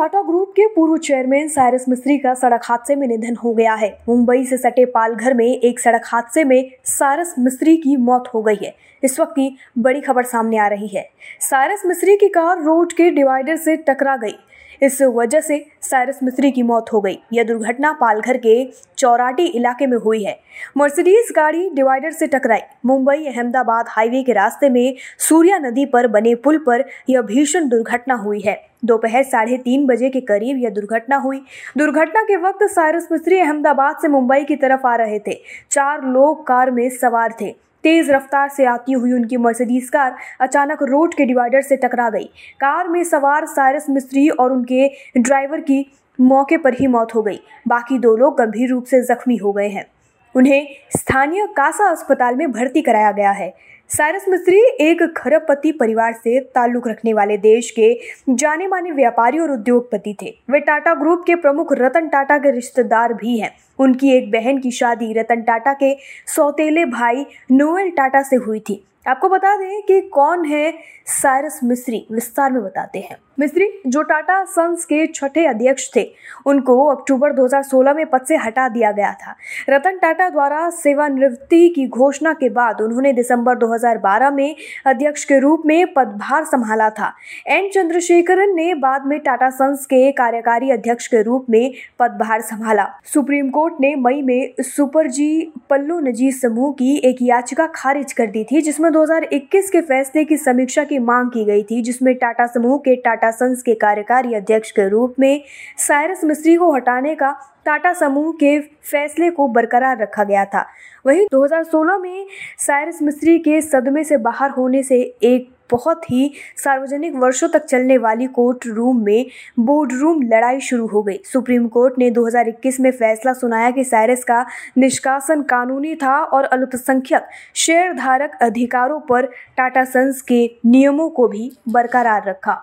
Tata group के पूर्व chairman Cyrus मिस्त्री का सड़क हादसे में निधन हो गया है। मुंबई से सटे पालघर में एक सड़क हादसे में साइरस मिस्त्री की मौत हो गई है। इस वक्त की बड़ी खबर सामने आ रही है। साइरस मिस्त्री की कार रोड के डिवाइडर से टकरा गई। इस वजह से साइरस मिस्त्री की मौत हो गई। यह दुर्घटना पालघर के चौराटी इलाके में हुई है। मर्सिडीज गाड़ी डिवाइडर से टकराई। मुंबई अहमदाबाद हाईवे के रास्ते में सूर्या नदी पर बने पुल पर यह भीषण दुर्घटना हुई है। दोपहर साढ़े तीन बजे के करीब यह दुर्घटना हुई। दुर्घटना के वक्त साइरस मिस्त्री अहमदाबाद से मुंबई की तरफ़ आ रहे थे। चार लोग कार में सवार थे। तेज रफ्तार से आती हुई उनकी मर्सिडीज कार अचानक रोड के डिवाइडर से टकरा गई। कार में सवार सायरस मिस्त्री और उनके ड्राइवर की मौके पर ही मौत हो गई। बाकी दो लोग गंभीर रूप से जख्मी हो गए हैं। उन्हें स्थानीय कासा अस्पताल में भर्ती कराया गया है। साइरस मिस्त्री एक खरबपति परिवार से ताल्लुक रखने वाले देश के जाने माने व्यापारी और उद्योगपति थे। वे टाटा ग्रुप के प्रमुख रतन टाटा के रिश्तेदार भी हैं। उनकी एक बहन की शादी रतन टाटा के सौतेले भाई नोएल टाटा से हुई थी। आपको बता दें कि कौन है साइरस मिस्त्री? विस्तार में बताते हैं। मिस्री जो टाटा सन्स के छठे अध्यक्ष थे, उनको अक्टूबर 2016 में पद से हटा दिया गया था। रतन टाटा द्वारा सेवानिवृत्ति की घोषणा के बाद उन्होंने दिसंबर 2012 में अध्यक्ष के रूप में पदभार संभाला था। एन चंद्रशेखरन ने बाद में टाटा सन्स के कार्यकारी अध्यक्ष के रूप में पदभार संभाला। सुप्रीम कोर्ट ने मई में सुपर जी पल्लू नजी समूह की एक याचिका खारिज कर दी थी, जिसमें 2021 के फैसले की समीक्षा की मांग की गई थी, जिसमें टाटा समूह के टाटा सन्स के कार्यकारी अध्यक्ष के रूप में साइरस मिस्त्री को हटाने का टाटा समूह के फैसले को बरकरार रखा गया था। वहीं 2016 में साइरस मिस्त्री के सदमे से बाहर होने से एक बहुत ही सार्वजनिक वर्षों तक चलने वाली कोर्ट रूम में बोर्ड रूम लड़ाई शुरू हो गई। सुप्रीम कोर्ट ने 2021 में फैसला सुनाया कि साइरस का निष्कासन कानूनी था और अल्पसंख्यक शेयर धारक अधिकारों पर टाटा सन्स के नियमों को भी बरकरार रखा।